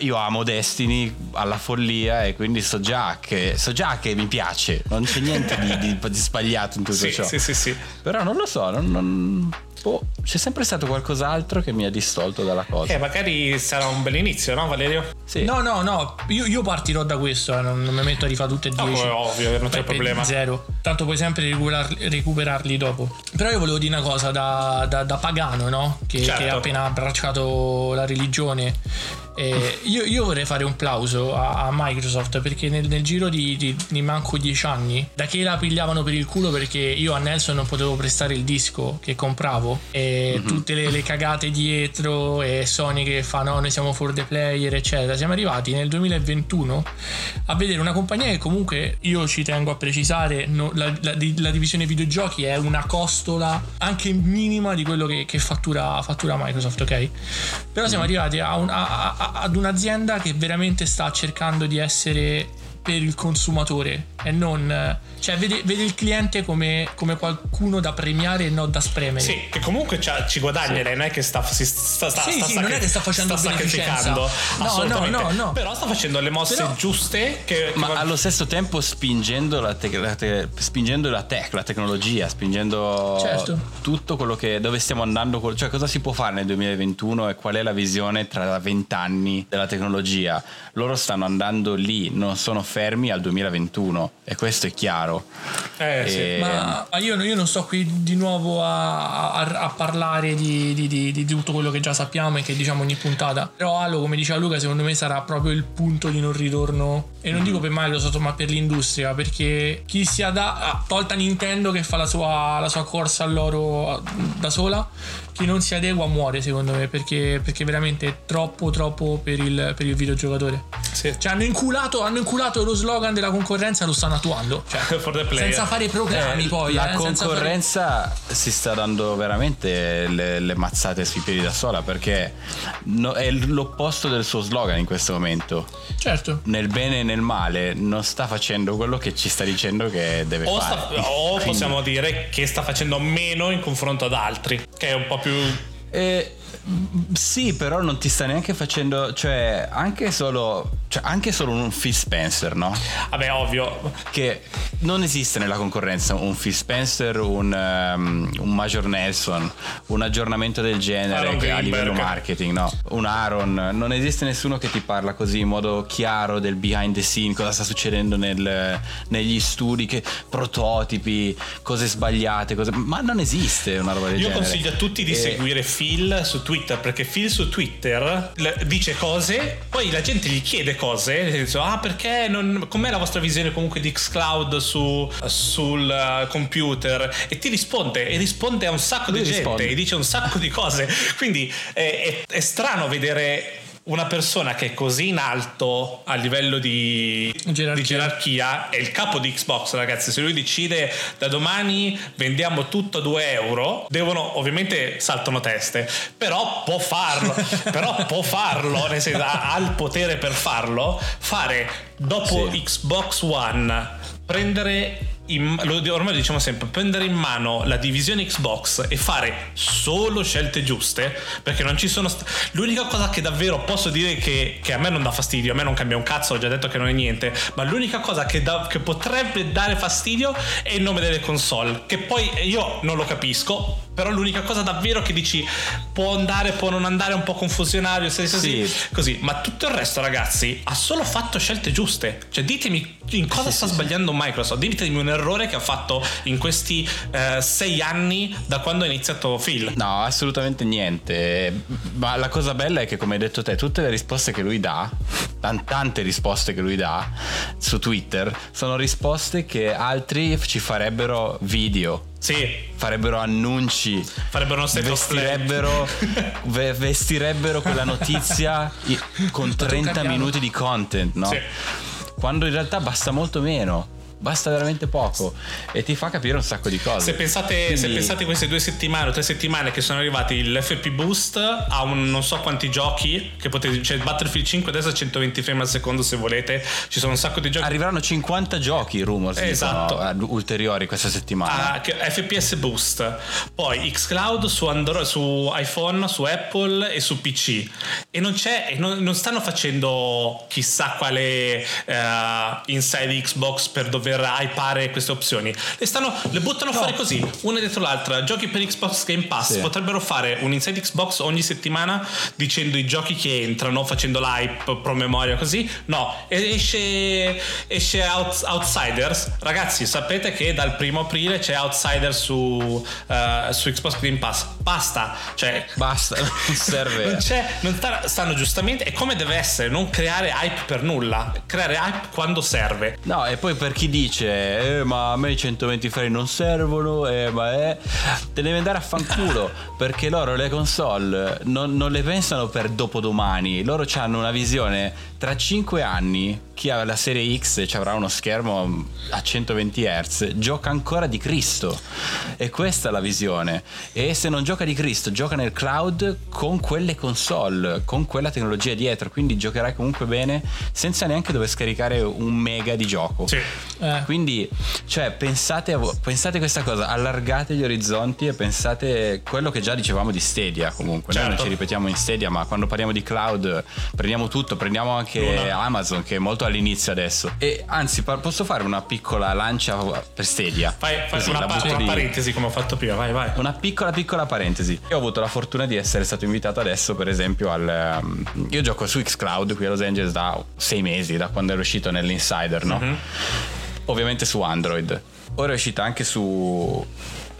io amo Destiny alla follia e quindi so già che, so già che mi piace, non c'è niente di, di- di sbagliato in tutto sì, ciò. sì, sì, sì. Però non lo so, non- non- boh, c'è sempre stato qualcos'altro che mi ha distolto dalla cosa. Eh, magari sarà un bel inizio, no, Valerio? Sì. No, no, no, io, io partirò da questo, eh, non, non mi metto a rifare tutte e No, dieci. è ovvio, non c'è Peppe problema. Zero. Tanto puoi sempre recuperar- recuperarli dopo. Però io volevo dire una cosa da, da- da pagano, no? Che, Certo. che ha appena abbracciato la religione. Eh, io, io vorrei fare un plauso a, a Microsoft perché nel, nel giro di, di- di manco dieci anni, da che la pigliavano per il culo perché io a Nelson non potevo prestare il disco che compravo e tutte le, le cagate dietro e Sony che fa no, noi siamo for the player, eccetera. Siamo arrivati nel 2021 a vedere una compagnia che comunque io ci tengo a precisare, no, la, la- la divisione videogiochi è una costola anche minima di quello che, che fattura, fattura Microsoft, ok? Però siamo arrivati a un- a- a- ad un'azienda che veramente sta cercando di essere per il consumatore e non... Cioè, vede, vede il cliente come, come qualcuno da premiare e non da spremere. Sì, che comunque ci guadagna, Sì. lei non è che sta, si sta, sta, Sì, sta sì, non è che sta facendo sta sacrificando. No, no, no, no. Però sta facendo le mosse Però- giuste che, che Ma va- allo stesso tempo spingendo la, tec- la te- spingendo la tech, la tecnologia, spingendo Certo. tutto quello che dove stiamo andando, cioè cosa si può fare nel 2021 e qual è la visione tra vent'anni della tecnologia. Loro stanno andando lì, non sono fermi al 2021 e questo è chiaro. Eh, sì. E- Ma ma io, io non sto qui di nuovo a, a- a parlare di, di- di- di tutto quello che già sappiamo e che diciamo ogni puntata. Però Halo, come diceva Luca, secondo me sarà proprio il punto di non ritorno. E non dico per Microsoft, ma per l'industria. Perché chi si ada, tolta Nintendo che fa la sua, la sua corsa all'oro da sola, chi non si adegua muore, secondo me. Perché, perché veramente è troppo, troppo per il, per il videogiocatore. Sì. Cioè, hanno inculato, hanno inculato lo slogan della concorrenza, lo stanno attuando. Cioè, For the player. senza fare programmi Eh, poi. la eh, senza fare- concorrenza si sta dando veramente le, le mazzate sui piedi da sola perché no- è l'opposto del suo slogan in questo momento. Certo. Nel bene e nel male non sta facendo quello che ci sta dicendo che deve O, fare. sta- o Quindi- possiamo dire che sta facendo meno in confronto ad altri, che è un po' più Eh, m- sì, però non ti sta neanche facendo, cioè anche solo, cioè, anche solo un Phil Spencer, no? Vabbè, ovvio. Che non esiste nella concorrenza un Phil Spencer, un, um, un Major Nelson, un aggiornamento del genere a livello marketing, no? Un Aaron, non esiste nessuno che ti parla così in modo chiaro del behind the scene, cosa sta succedendo nel- negli studi, che, prototipi, cose sbagliate, cose, ma non esiste una roba del Io genere. consiglio a tutti di E- seguire Phil su Twitter perché Phil su Twitter dice cose, poi la gente gli chiede cose, nel senso, ah perché non, com'è la vostra visione comunque di Xcloud su, sul eh, computer? E ti risponde, e risponde a un sacco Lui di gente risponde. e dice un sacco di cose, quindi è, è- è strano vedere una persona che è così in alto a livello di Gerarchia. di gerarchia è il capo di Xbox ragazzi se lui decide da domani vendiamo tutto a 2 euro devono ovviamente saltano teste però può farlo però può farlo nel senso ha, ha il potere per farlo fare dopo Sì. Xbox One prendere in- ormai lo diciamo sempre prendere in mano la divisione Xbox e fare solo scelte giuste perché non ci sono st- l'unica cosa che davvero posso dire che, che a me non dà fastidio a me non cambia un cazzo ho già detto che non è niente ma l'unica cosa che, da- che potrebbe dare fastidio è il nome delle console che poi io non lo capisco però l'unica cosa davvero che dici può andare può non andare un po' confusionario se così, Sì. così. Ma tutto il resto ragazzi ha solo fatto scelte giuste. Cioè ditemi in cosa sta sbagliando Microsoft. Ditemi un errore che ha fatto in questi eh, sei anni da quando è iniziato Phil. No, assolutamente niente. Ma la cosa bella è che, come hai detto te, tutte le risposte che lui dà, tan- tante risposte che lui dà su Twitter, sono risposte che altri ci farebbero video, sì farebbero annunci. farebbero uno. Vestirebbero, ve- vestirebbero quella notizia i- con 30 cambiamo. minuti di content, no? Sì. Quando in realtà basta molto meno. Basta veramente poco e ti fa capire un sacco di cose. Se pensate, se Quindi- pensate queste due settimane o tre settimane che sono arrivati l'FP Boost a un non so quanti giochi che potete c'è Battlefield 5 adesso a 120 frame al secondo se volete ci sono un sacco di giochi Arriveranno 50 giochi rumors Esatto. dicono, ulteriori questa settimana. Ah, che- FPS Boost, poi Xcloud su, Android, su iPhone, su Apple e su PC. E non c'è, e non, non stanno facendo chissà quale eh, inside Xbox per dover hypare queste opzioni. Le, stanno, le buttano fuori così, una dietro l'altra. Giochi per Xbox Game Pass Sì. potrebbero fare un inside Xbox ogni settimana dicendo i giochi che entrano, facendo l'hype, promemoria così. No, e- esce, esce Out- Outsiders. Ragazzi, sapete che dal primo aprile c'è Outsiders su, eh, su Xbox Game Pass. Basta, cioè. Basta, non serve. Non c'è, non sta- stanno giustamente. È come deve essere, non creare hype per nulla. Creare hype quando serve. No, e poi per chi dice, eh, ma a me i 120 frame non servono, eh, ma è... Te devi andare a fanculo, perché loro le console non, non le pensano per dopodomani, loro hanno una visione tra 5 anni, chi ha la serie X ci avrà uno schermo a 120 Hz, gioca ancora di Cristo. E questa è la visione. E se non gioca di Cristo, gioca nel cloud con quelle console, con quella tecnologia dietro, quindi giocherai comunque bene senza neanche dover scaricare un mega di gioco. Sì. Eh, Eh. Quindi, cioè, pensate, a pensate questa cosa, allargate gli orizzonti e pensate quello che già dicevamo di Stadia comunque. Noi non Certo. ci ripetiamo in Stadia, ma quando parliamo di cloud prendiamo tutto, prendiamo anche Luna. Amazon che è molto all'inizio adesso. E anzi, posso fare una piccola lancia per Stadia? Fai, fai Così, una, pa- una parentesi come ho fatto prima, vai, vai. Una piccola piccola parentesi. Io ho avuto la fortuna di essere stato invitato adesso, per esempio, al. um, io gioco su Xcloud qui a Los Angeles da sei mesi, da quando ero uscito nell'Insider, no? Ovviamente su Android. Ora è uscita anche su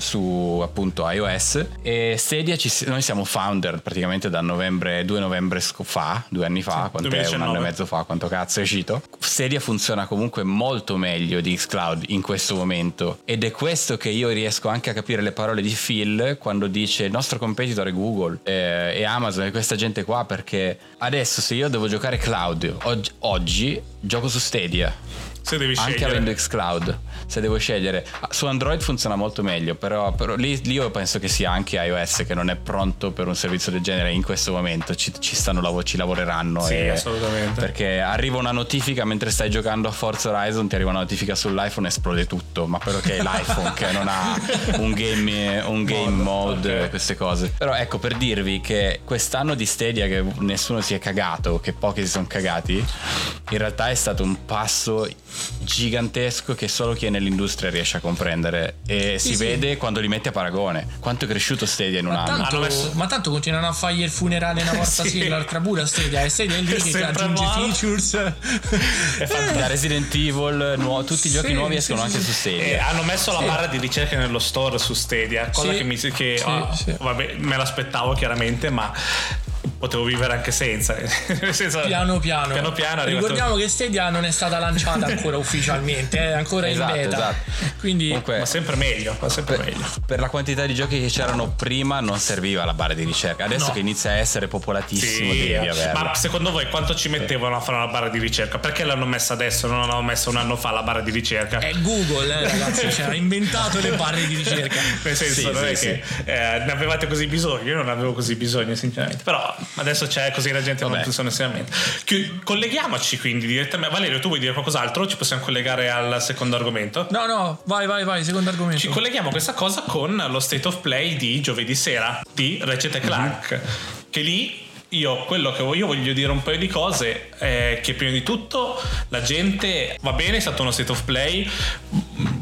su appunto iOS. E Stadia ci, noi siamo founder praticamente da novembre 2 novembre fa due anni fa quanto è un 2019. anno e mezzo fa quanto cazzo è uscito. Stadia funziona comunque molto meglio di Xcloud in questo momento. Ed è questo che io riesco anche a capire le parole di Phil quando dice il nostro competitor è Google eh, e Amazon e questa gente qua perché adesso se io devo giocare cloud oggi, oggi gioco su Stadia Se devi anche scegliere. avendo Xcloud se devo scegliere Ah, su Android funziona molto meglio però, però lì, lì io penso che sia anche iOS che non è pronto per un servizio del genere in questo momento ci, ci stanno ci lavoreranno Sì, e- assolutamente. perché arriva una notifica mentre stai giocando a Forza Horizon ti arriva una notifica sull'iPhone e esplode tutto ma però che è l'iPhone che non ha un game, un game mode ok. queste cose però ecco per dirvi che quest'anno di Stadia che nessuno si è cagato che pochi si sono cagati in realtà è stato un passo gigantesco che solo chi è nell'industria riesce a comprendere e si sì. vede quando li metti a paragone quanto è cresciuto Stadia in un Ma anno tanto, Hanno messo- ma tanto continuano a fargli il funerale una volta Sì. sì, e l'altra pure Stadia. E Stadia è lì che sempre aggiunge nuovo. features. È fantastico. da Resident Evil nuo- tutti i giochi Sì, nuovi sì, escono sì, anche sì. su E Stadia hanno messo la barra di ricerca nello store su Stadia, cosa Sì. che mi che Sì, sì. vabbè, me l'aspettavo chiaramente, ma potevo vivere anche senza. Senza- Piano piano. Piano piano è arrivato- Ricordiamo che Stadia non è stata lanciata ancora ufficialmente, è ancora Esatto, in beta. esatto. Quindi Comunque, Ma sempre meglio, ma sempre per, meglio. per la quantità di giochi che c'erano prima non serviva la barra di ricerca. Adesso No. che inizia a essere popolatissimo devi averla. ma secondo voi quanto ci mettevano a fare una barra di ricerca? Perché l'hanno messa adesso? Non l'hanno messa un anno fa la barra di ricerca? è Google, eh, ragazzi, cioè, ha inventato le barre di ricerca. Nel senso, Sì, non è sì, che eh, ne avevate così bisogno, io non avevo così bisogno, sinceramente. Però adesso c'è così la gente non Vabbè. funziona seriamente. Chi- Colleghiamoci quindi direttamente. Valerio, tu vuoi dire qualcos'altro? Ci possiamo collegare al secondo argomento? No, no, vai, vai, vai, secondo argomento. Ci colleghiamo a questa cosa con lo state of play di giovedì sera di Ratchet Clank. Che lì io quello che voglio, voglio dire un paio di cose è che prima di tutto la gente va bene, è stato uno state of play,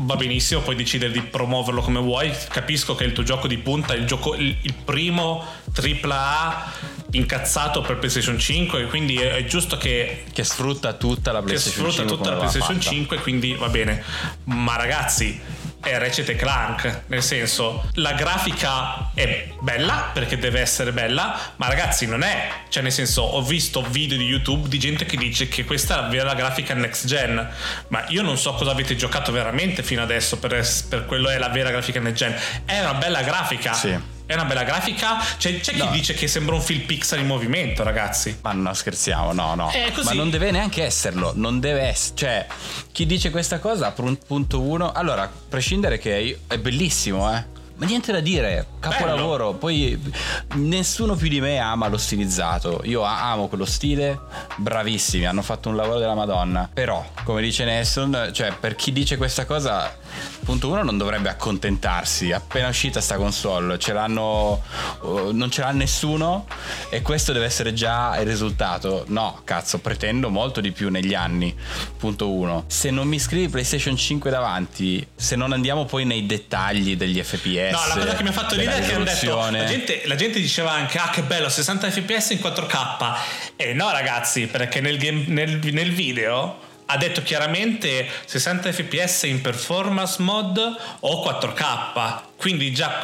va benissimo, puoi decidere di promuoverlo come vuoi. Capisco che è il tuo gioco di punta, il, gioco, il, il primo AAA incazzato per PlayStation 5, quindi è, è giusto che Che sfrutta tutta la che PlayStation sfrutta 5 tutta la PlayStation fatta. 5 quindi va bene ma ragazzi è Ratchet Clank nel senso la grafica è bella perché deve essere bella ma ragazzi non è. Cioè nel senso ho visto video di YouTube di gente che dice che questa è la grafica next gen. Ma io non so cosa avete giocato veramente fino adesso per, per quello è la vera grafica next gen. È una bella grafica. Sì. È una bella grafica c'è, c'è chi No. dice che sembra un film Pixar in movimento ragazzi Ma no, scherziamo, no, no. Così. Ma non deve neanche esserlo, non deve essere. Cioè, chi dice questa cosa, punto uno. Allora, a prescindere che è bellissimo, eh. Ma niente da dire, capolavoro. Poi nessuno più di me ama lo stilizzato. Io amo quello stile, bravissimi, hanno fatto un lavoro della Madonna. Però, come dice Nelson, cioè, per chi dice questa cosa, punto uno, non dovrebbe accontentarsi. Appena uscita sta console, ce l'hanno. uh, non ce l'ha nessuno e questo deve essere già il risultato. No, cazzo, pretendo molto di più negli anni. Punto uno. Se non mi scrivi PlayStation 5 davanti, se non andiamo poi nei dettagli degli FPS. No, la cosa che mi ha fatto ridere è che hanno detto la gente, la gente diceva anche ah che bello 60 fps in 4K e no ragazzi perché nel, game- nel- nel video ha detto chiaramente 60 fps in performance mod o 4K quindi già,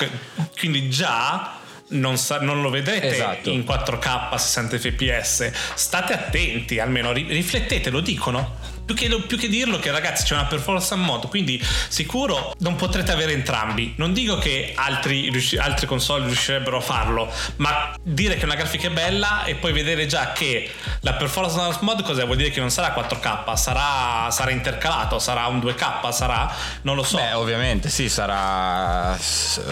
quindi già non, sa- non lo vedrete Esatto. in 4K 60 fps state attenti almeno ri- riflettete lo dicono più che, più che dirlo che ragazzi c'è una performance mod quindi sicuro non potrete avere entrambi non dico che altri, altre console riuscirebbero a farlo ma dire che una grafica è bella e poi vedere già che la performance mod cosa vuol dire che non sarà 4K sarà, sarà intercalato sarà un 2K sarà non lo so Beh, ovviamente sì, sarà.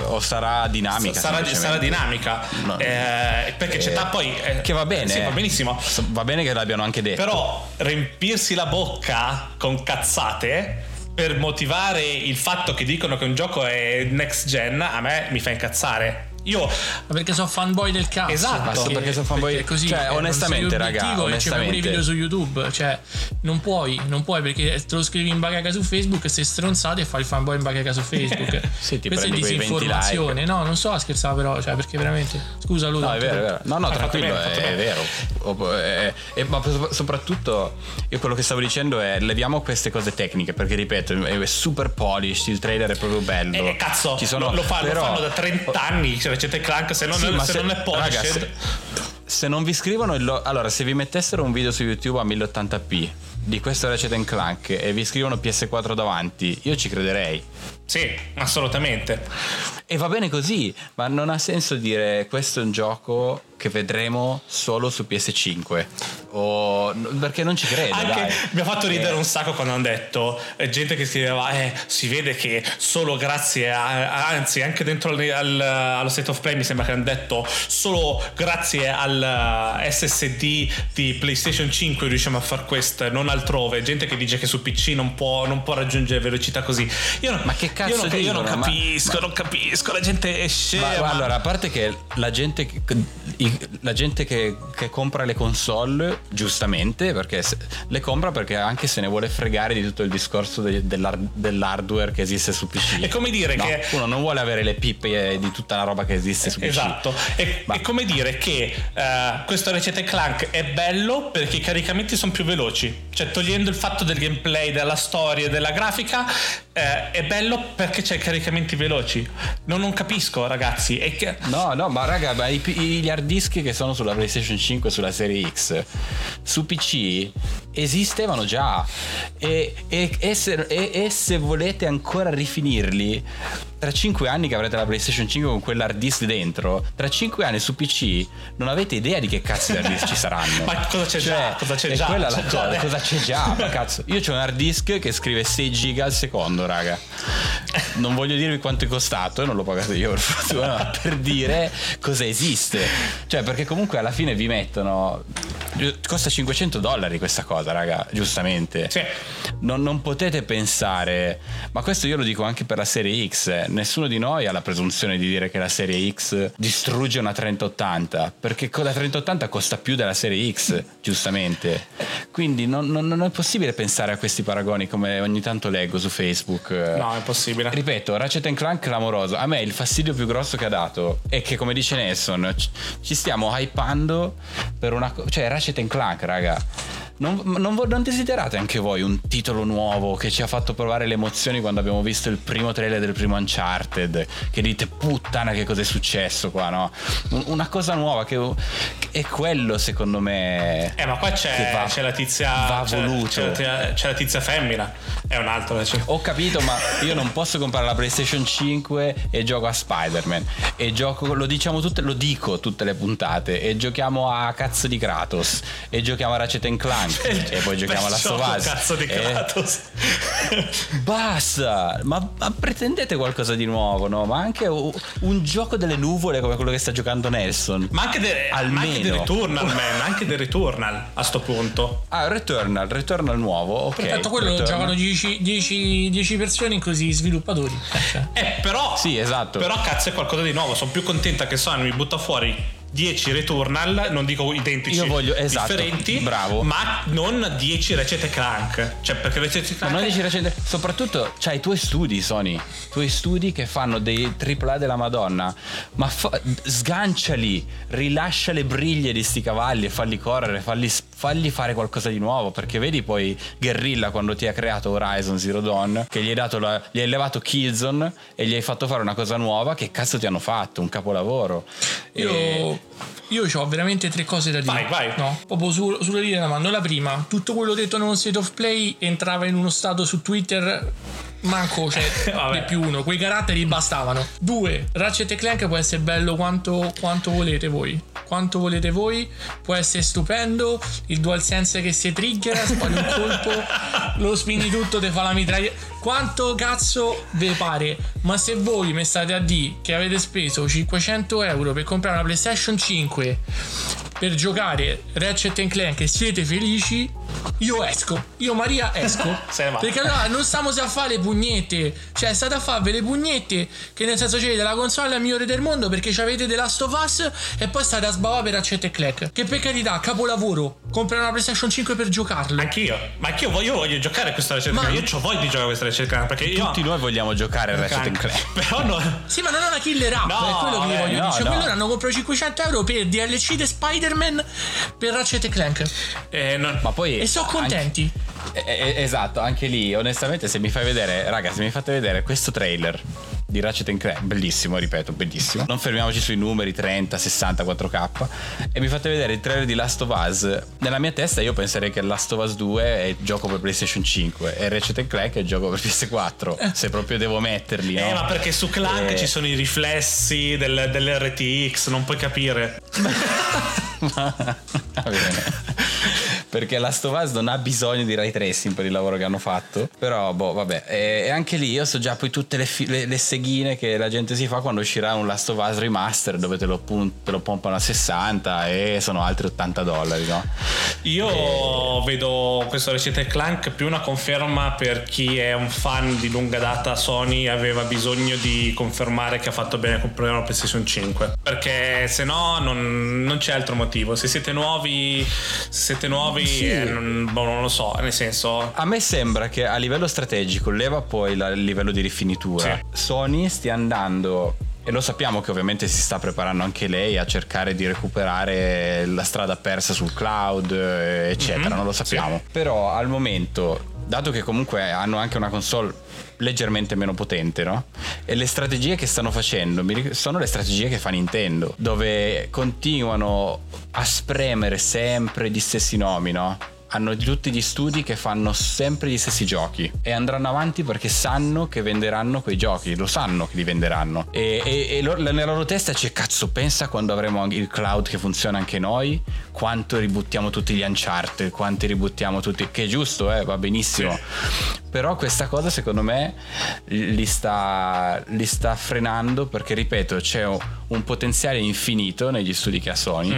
o sarà dinamica. sarà, sarà dinamica No. Eh, perché c'è da poi eh, Che va bene. sì, va benissimo Va bene che l'abbiano anche detto. però riempirsi la bocca con cazzate per motivare il fatto che dicono che un gioco è next gen, a me mi fa incazzare. Io Ma perché sono fanboy del cazzo. Esatto, Basta perché sono fanboy- perché è così. cioè, onestamente, raga, e fai pure i onestamente. video su YouTube. Cioè, non puoi, non puoi perché te lo scrivi in bacaca su Facebook, sei stronzato e fai il fanboy in bacaca su Facebook. Sì, ti Questa è prendi quei 20 disinformazione. No, non so scherzare però, cioè, perché veramente. Scusa Ludo. No, è vero, è vero. No, no, Hai fatto tranquillo, bene, è, fatto è bene. vero. O- è- è- ma so- soprattutto io quello che stavo dicendo è leviamo queste cose tecniche, perché ripeto, è super polished, il trailer è proprio bello. Eh, cazzo, Ci sono- lo, lo fa- lo però- fanno da 30 anni, cioè Ratchet Clank, se non, Sì, è, ma se non è polished... raga, se, se non vi scrivono il lo- allora se vi mettessero un video su YouTube a 1080p di questo Ratchet Clank e vi scrivono PS4 davanti, io ci crederei. Sì, assolutamente. E va bene così, ma non ha senso dire questo è un gioco che vedremo solo su PS5. O, perché non ci credo. Anche mi ha fatto ridere Eh, un sacco quando hanno detto eh, gente che scriveva eh si vede che solo grazie a anzi anche dentro al- al- allo state of play mi sembra che hanno detto solo grazie al eh, SSD di PlayStation 5 riusciamo a far questo non altrove gente che dice che su PC non può, non può raggiungere velocità così io non, Ma che cazzo io non, io non dicono? Ma- capisco non capisco la gente è Ma, scema ma allora, a parte che la gente, la gente che, che compra le console, giustamente, perché se- le compra perché anche se ne vuole fregare di tutto il discorso de- dell'ar- dell'hardware che esiste su PC. È come dire No, che- uno non vuole avere le pippe eh, di tutta la roba che esiste su PC. Esatto, è, Ma- è come dire che eh, questo Ratchet Clank è bello perché i caricamenti sono più veloci, cioè togliendo il fatto del gameplay, della storia e della grafica, eh, è bello perché c'è caricamenti veloci. Non, non capisco ragazzi, che... No, no, ma raga, ma i- gli hard disk che sono sulla PlayStation 5 e sulla serie X su PC esistevano già. E, e- e se, e se volete ancora rifinirli, tra 5 anni che avrete la PlayStation 5 con quell'hard disk dentro, tra 5 anni su PC non avete idea di che cazzo di hard disk ci saranno. Ma cosa c'è già? Cosa c'è è già? quella C'è la già cosa, adesso. cosa c'è già? Ma cazzo, io ho un hard disk che scrive 6 giga al secondo, raga. Non voglio dirvi quanto è costato, e non l'ho pagato io per fortuna, ma per dire cosa esiste. Cioè, perché comunque alla fine vi mettono. Costa 500 dollari questa cosa, raga, giustamente. Sì. Non, non potete pensare, ma questo io lo dico anche per la serie X. Nessuno di noi ha la presunzione di dire che la serie X distrugge una 3080, perché la 3080 costa più della serie X, giustamente. Quindi non, non- non è possibile pensare a questi paragoni come ogni tanto leggo su Facebook. No, è impossibile. Ripeto, Ratchet Clank clamoroso. A me il fastidio più grosso che ha dato è che, come dice Nelson, ci- stiamo hypando per una cosa. Cioè, Ratchet Clank, raga. Non, non non desiderate anche voi un titolo nuovo che ci ha fatto provare le emozioni quando abbiamo visto il primo trailer del primo Uncharted? Che dite, puttana, che cosa è successo qua, no? Un- una cosa nuova che, che è quello, secondo me. Eh, ma qua c'è, va- c'è la tizia. va c'è, voluto. c'è la tia- c'è la tizia femmina. È un altro. cioè. Ho capito, ma io non posso comprare la PlayStation 5 e gioco a Spider-Man. E gioco, lo diciamo tutte, lo dico tutte le puntate. E giochiamo a cazzo di Kratos. E giochiamo a Ratchet Clank. E poi giochiamo alla Sovas. Cazzo di Kratos. Basta! Ma, ma pretendete qualcosa di nuovo, no? Ma anche un gioco delle nuvole come quello che sta giocando Nelson. Ma anche, de- ma anche Almeno. del Returnal, man. Anche del Returnal a sto punto. Ah, Returnal, Returnal nuovo. Ok. Tanto quello lo Returnal. giocano 10, 10 10 persone così sviluppatori. Cioè, Eh, però. Sì, esatto. Però cazzo è qualcosa di nuovo. Sono più contenta che Sony mi butta fuori 10 Returnal, non dico identici, Io voglio- esatto, differenti, bravo. ma non 10 Ratchet Clank. Cioè, perché Ratchet Ma Clank non dici recente, soprattutto c'hai i tuoi studi, Sony. I tuoi studi che fanno dei AAA della Madonna. Ma fa- sganciali, rilascia le briglie di sti cavalli e falli correre, falli, falli fare qualcosa di nuovo. Perché vedi poi Guerrilla quando ti ha creato Horizon Zero Dawn, che gli hai, dato la- gli hai levato Killzone e gli hai fatto fare una cosa nuova. Che cazzo ti hanno fatto? Un capolavoro. io, E- io ho veramente tre cose da dire. Vai, vai. No, proprio su- sulle linee della mano. La prima, tutto quello detto nello state of play entrava in uno stato su Twitter. Manco c'è Vabbè. di più uno, quei caratteri bastavano. Due, Ratchet Clank può essere bello quanto, quanto volete voi. Quanto volete voi, può essere stupendo. Il DualSense che si triggera, spari un colpo, lo spini tutto, te fa la mitraglia. Quanto cazzo vi pare? Ma se voi mi state a dire che avete speso 500 euro per comprare una PlayStation 5 per giocare Ratchet Clank e siete felici, io esco. Io Maria esco. Perché allora non stiamo a fare le pugnette. Cioè, state a farvi le pugnette. Che nel senso c'è la console migliore del mondo perché avete The Last of Us e poi state a sbavare per Ratchet e Clank. Che per carità, capolavoro. Comprare una PlayStation 5 per giocarlo. Anch'io, ma anch'io voglio, voglio giocare a questa ricerca. Ma- Io ho voglia di giocare a questa ricerca perché io. Tutti noi vogliamo giocare a Ratchet Clank. Clank. Però no. Sì, ma non è una killer app, No, è quello che eh, voglio no, dire. Cioè, no. quello hanno comprato 500 euro per DLC di Spider-Man per Ratchet e Clank. eh, non- Ma poi E sono anche- contenti. Eh, eh, esatto, anche lì, onestamente, se mi fai vedere, raga, se mi fate vedere questo trailer di Ratchet Clank, bellissimo, ripeto, bellissimo. Non fermiamoci sui numeri 30, 60, 4K. E mi fate vedere il trailer di Last of Us. Nella mia testa io penserei che Last of Us 2 è il gioco per PlayStation 5 e Ratchet Clank è il gioco per PS4. Se proprio devo metterli, no? Eh, ma perché su Clank Eh, ci sono i riflessi del, dell'RTX, non puoi capire. Va bene. Perché Last of Us non ha bisogno di ray tracing per il lavoro che hanno fatto. Però, boh, vabbè. E, e anche lì io so già poi tutte le, fi- le- le seghine che la gente si fa quando uscirà un Last of Us remaster dove te lo, pun- te lo pompano a 60 e sono altri 80 dollari, no? Io vedo questo Ratchet Clank più una conferma per chi è un fan di lunga data Sony aveva bisogno di confermare che ha fatto bene comprare una PlayStation 5 perché se no non, non c'è altro motivo se siete nuovi se siete nuovi Sì. eh, non, boh, non lo so nel senso A me sembra che a livello strategico, leva poi la- il livello di rifinitura, Sony stia andando. E lo sappiamo che ovviamente si sta preparando anche lei a cercare di recuperare la strada persa sul cloud, eh, eccetera, Mhm, non lo sappiamo. Però al momento, dato che comunque hanno anche una console leggermente meno potente, no? E le strategie che stanno facendo sono le strategie che fa Nintendo, dove continuano a spremere sempre gli stessi nomi, no? Hanno tutti gli studi che fanno sempre gli stessi giochi e andranno avanti perché sanno che venderanno quei giochi, lo sanno che li venderanno. E, e- e lo- nella loro testa c'è cazzo, pensa quando avremo il cloud che funziona anche noi, quanto ributtiamo tutti gli Uncharted, quanti ributtiamo tutti, che è giusto, eh, va benissimo. Però questa cosa secondo me li sta, li sta frenando perché, ripeto, c'è un, un potenziale infinito negli studi che ha Sony.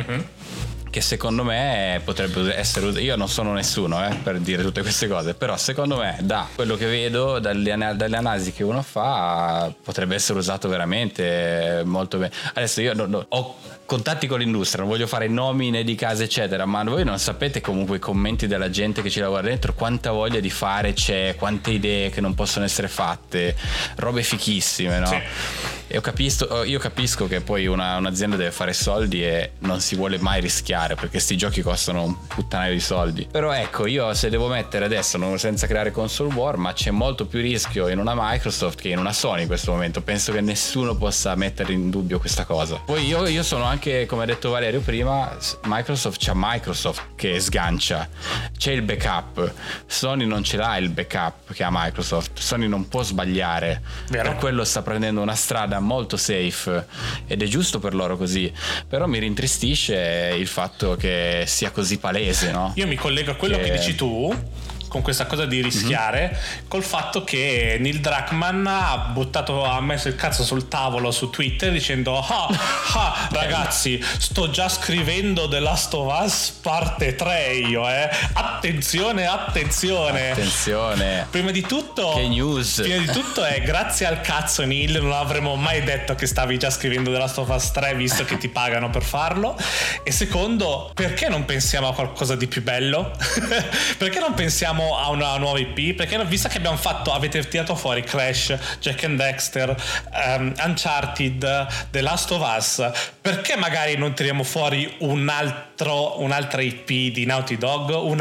Che secondo me potrebbe essere usato. Io non sono nessuno eh, per dire tutte queste cose, però secondo me, da quello che vedo, dalle, dalle analisi che uno fa, potrebbe essere usato veramente molto bene. Adesso io non- non- ho contatti con l'industria, non voglio fare nomi né di case, eccetera, ma voi non sapete comunque i commenti della gente che ci lavora dentro, quanta voglia di fare c'è, quante idee che non possono essere fatte, robe fichissime, no? Sì. E io capisco, io capisco che poi una- un'azienda deve fare soldi e non si vuole mai rischiare perché sti giochi costano un puttanaio di soldi. Però ecco, io se devo mettere adesso, non senza creare console war, ma c'è molto più rischio in una Microsoft che in una Sony in questo momento. Penso che nessuno possa mettere in dubbio questa cosa. Poi io, io sono anche, come ha detto Valerio prima, Microsoft c'ha Microsoft che sgancia. C'è il backup. Sony non ce l'ha il backup che ha Microsoft. Sony non può sbagliare. Vero. Per quello sta prendendo una strada molto safe ed è giusto per loro così. Però mi rintristisce il fatto che sia così palese, no? io mi collego a quello che, Che- dici tu con questa cosa di rischiare Mhm. col fatto che Neil Druckmann ha buttato ha messo il cazzo sul tavolo su Twitter dicendo ah, ah ragazzi sto già scrivendo The Last of Us parte 3 io eh attenzione attenzione Attenzione. Prima di tutto, Che news. Prima di tutto è grazie al cazzo Neil, non avremmo mai detto che stavi già scrivendo The Last of Us 3 visto che ti pagano per farlo. E secondo, perché non pensiamo a qualcosa di più bello? perché non pensiamo a una nuova IP? Perché visto che abbiamo fatto, avete tirato fuori Crash, Jack and Dexter, ehm, Uncharted, The Last of Us, perché magari non tiriamo fuori un altro, un'altra IP di Naughty Dog, un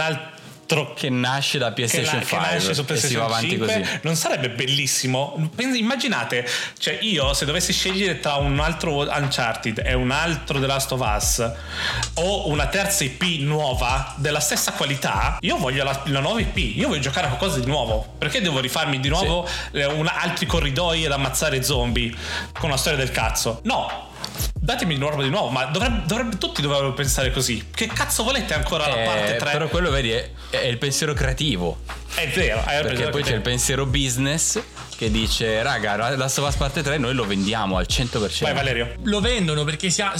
Che nasce da che, PlayStation che 5 nasce su e PlayStation avanti 5 così. non sarebbe bellissimo? Immaginate cioè io se dovessi scegliere tra un altro Uncharted e un altro The Last of Us o una terza IP nuova della stessa qualità io voglio la, la nuova IP io voglio giocare a qualcosa di nuovo. Perché devo rifarmi di nuovo eh, un- altri corridoi ad ammazzare zombie con una storia del cazzo? No Datemi una roba di nuovo, ma dovrebbe, dovrebbe- tutti dovrebbero pensare così. Che cazzo volete ancora la Eh, parte 3? Però quello vedi è, è il pensiero creativo. È vero, hai Perché preso poi c'è il pensiero business che dice, raga, la Sovas parte 3 noi lo vendiamo al 100%. Vai Valerio. Lo vendono perché, si ha-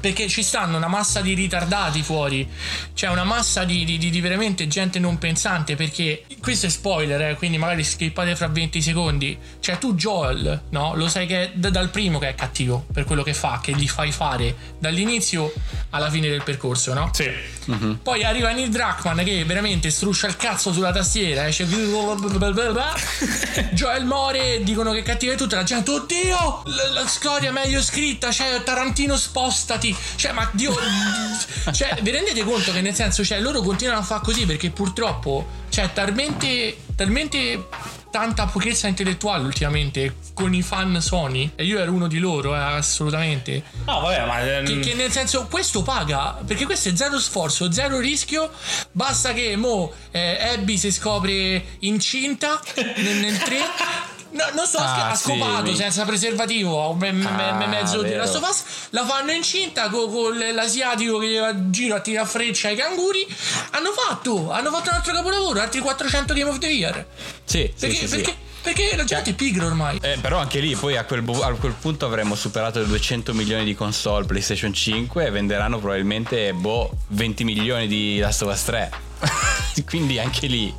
perché ci stanno una massa di ritardati fuori. C'è una massa di, di- di- veramente gente non pensante. Perché questo è spoiler, eh, quindi magari skippate fra 20 secondi. Cioè, tu, Joel, no? Lo sai che è d- dal primo che è cattivo per quello che fa, che gli fai fare dall'inizio alla fine del percorso, no? Sì. Poi arriva Neil Druckmann che veramente struscia il cazzo sulla tastiera. Esce. Joel muore. Dicono che è cattiva e tutta la gente. Oddio! La, la storia è meglio scritta. Cioè, Tarantino, spostati. Cioè, ma Dio. cioè, vi rendete conto che nel senso, cioè, loro continuano a fare così perché purtroppo c'è talmente. talmente tanta pochezza intellettuale ultimamente con i fan Sony e io ero uno di loro eh, assolutamente No, vabbè, ma. ehm, che, che nel senso questo paga perché questo è zero sforzo, zero rischio. Basta che mo eh, Abby si scopre incinta nel, nel 3. No, non sto Ah, ha sì, scopato mi- senza preservativo, me, me- Ah, me- mezzo di vero. Last of Us, la fanno incinta con, con l'asiatico che va in giro a tirare freccia ai canguri. Hanno fatto, hanno fatto un altro capolavoro, altri 400 Game of the Year. Sì, sì, Perché, sì, sì. perché, perché la gente è pigra ormai. Eh, però anche lì poi a quel, bu- a quel punto avremmo superato le 200 milioni di console PlayStation 5 e venderanno probabilmente boh 20 milioni di Last of Us 3. Quindi anche lì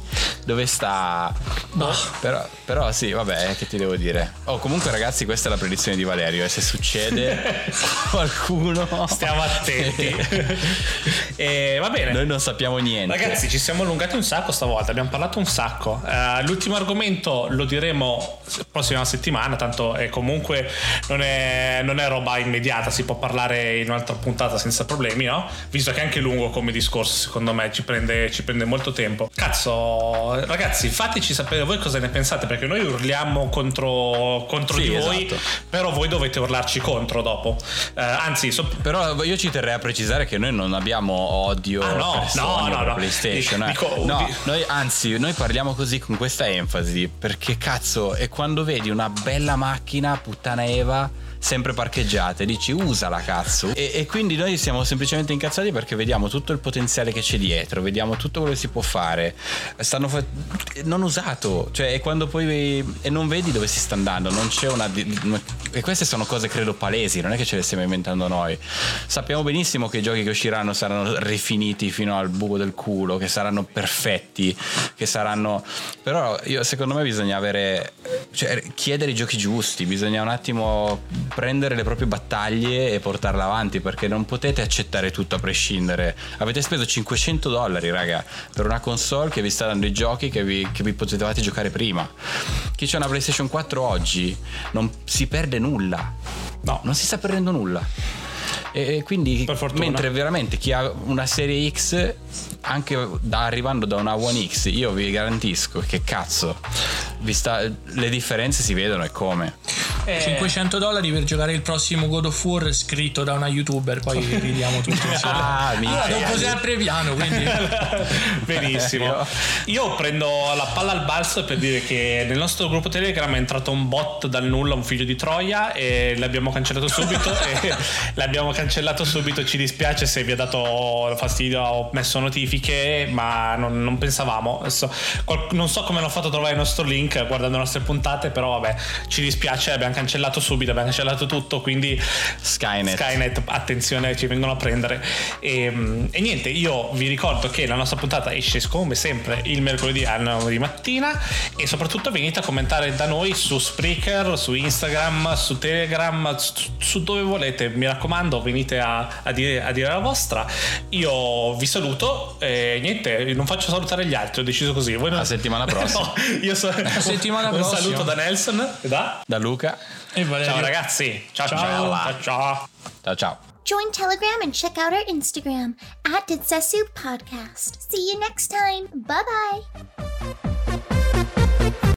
dove sta Boh. però, però sì, vabbè, che ti devo dire. Oh, comunque ragazzi, questa è la predizione di Valerio e se succede qualcuno Stiamo attenti. e va bene. Noi non sappiamo niente. Ragazzi, ci siamo allungati un sacco stavolta, abbiamo parlato un sacco. Eh, l'ultimo argomento lo diremo prossima settimana, tanto è comunque non è, non è roba immediata, si può parlare in un'altra puntata senza problemi, no? Visto che è anche lungo come discorso, secondo me ci prende, ci prende molto tempo. Cazzo, ragazzi, fateci sapere voi cosa ne pensate, perché noi urliamo contro, contro Sì, di voi, esatto. però voi dovete urlarci contro dopo. Eh, anzi, so- Però io ci terrei a precisare che noi non abbiamo odio Ah, no, per Sony no, no, no. PlayStation. eh. Dico- no, di- noi anzi, noi parliamo così con questa enfasi perché cazzo, è quando vedi una bella macchina, puttana Eva, sempre parcheggiate, dici usala cazzo. E, e quindi noi siamo semplicemente incazzati perché vediamo tutto il potenziale che c'è dietro, vediamo tutto quello che si può fare. Stanno fa- non usato, cioè e quando poi e non vedi dove si sta andando, non c'è una e queste sono cose credo palesi, non è che ce le stiamo inventando noi. Sappiamo benissimo che i giochi che usciranno saranno rifiniti fino al buco del culo, che saranno perfetti, che saranno però io secondo me bisogna avere cioè chiedere i giochi giusti, bisogna un attimo prendere le proprie battaglie e portarle avanti perché non potete accettare tutto a prescindere. Avete speso 500 dollari, raga, per una console che vi sta dando i giochi che vi, che vi potevate giocare prima. Chi c'ha una PlayStation 4 oggi non si perde nulla. No. Non si sta perdendo nulla. E quindi, mentre veramente chi ha una serie X, anche da- arrivando da una One X, io vi garantisco che cazzo, vi sta- le differenze si vedono e come. Eh, 500 dollari per giocare il prossimo God of War scritto da una youtuber, poi ridiamo tutti insieme. Ah, Allora, minchia. dopo sempre piano, quindi Benissimo. Io prendo la palla al balzo per dire che nel nostro gruppo Telegram è entrato un bot dal nulla, un figlio di Troia, e l'abbiamo cancellato subito. e l'abbiamo cancellato subito. Ci dispiace se vi ha dato fastidio, ho messo notifiche, ma non, non pensavamo. Adesso, non so come hanno fatto a trovare il nostro link guardando le nostre puntate, però vabbè, ci dispiace, abbiamo cancellato subito, abbiamo cancellato tutto, quindi Skynet. Skynet, attenzione, ci vengono a prendere. E, e niente, io vi ricordo che la nostra puntata esce come sempre il mercoledì alle 9 di mattina e soprattutto venite a commentare da noi su Spreaker, su Instagram, su Telegram, su, su dove volete. Mi raccomando, venite a, a dire, a dire la vostra. Io vi saluto e niente, non faccio salutare gli altri, ho deciso così. Voi non... La settimana prossima. no, io so... settimana un prossima. saluto da Nelson e da... Da Luca. E Valerio. Ciao ragazzi, ciao ciao, Ciao. ciao. ciao. Ciao ciao. Join Telegram and check out our Instagram at Ditsesu Podcast. See you next time. Bye bye.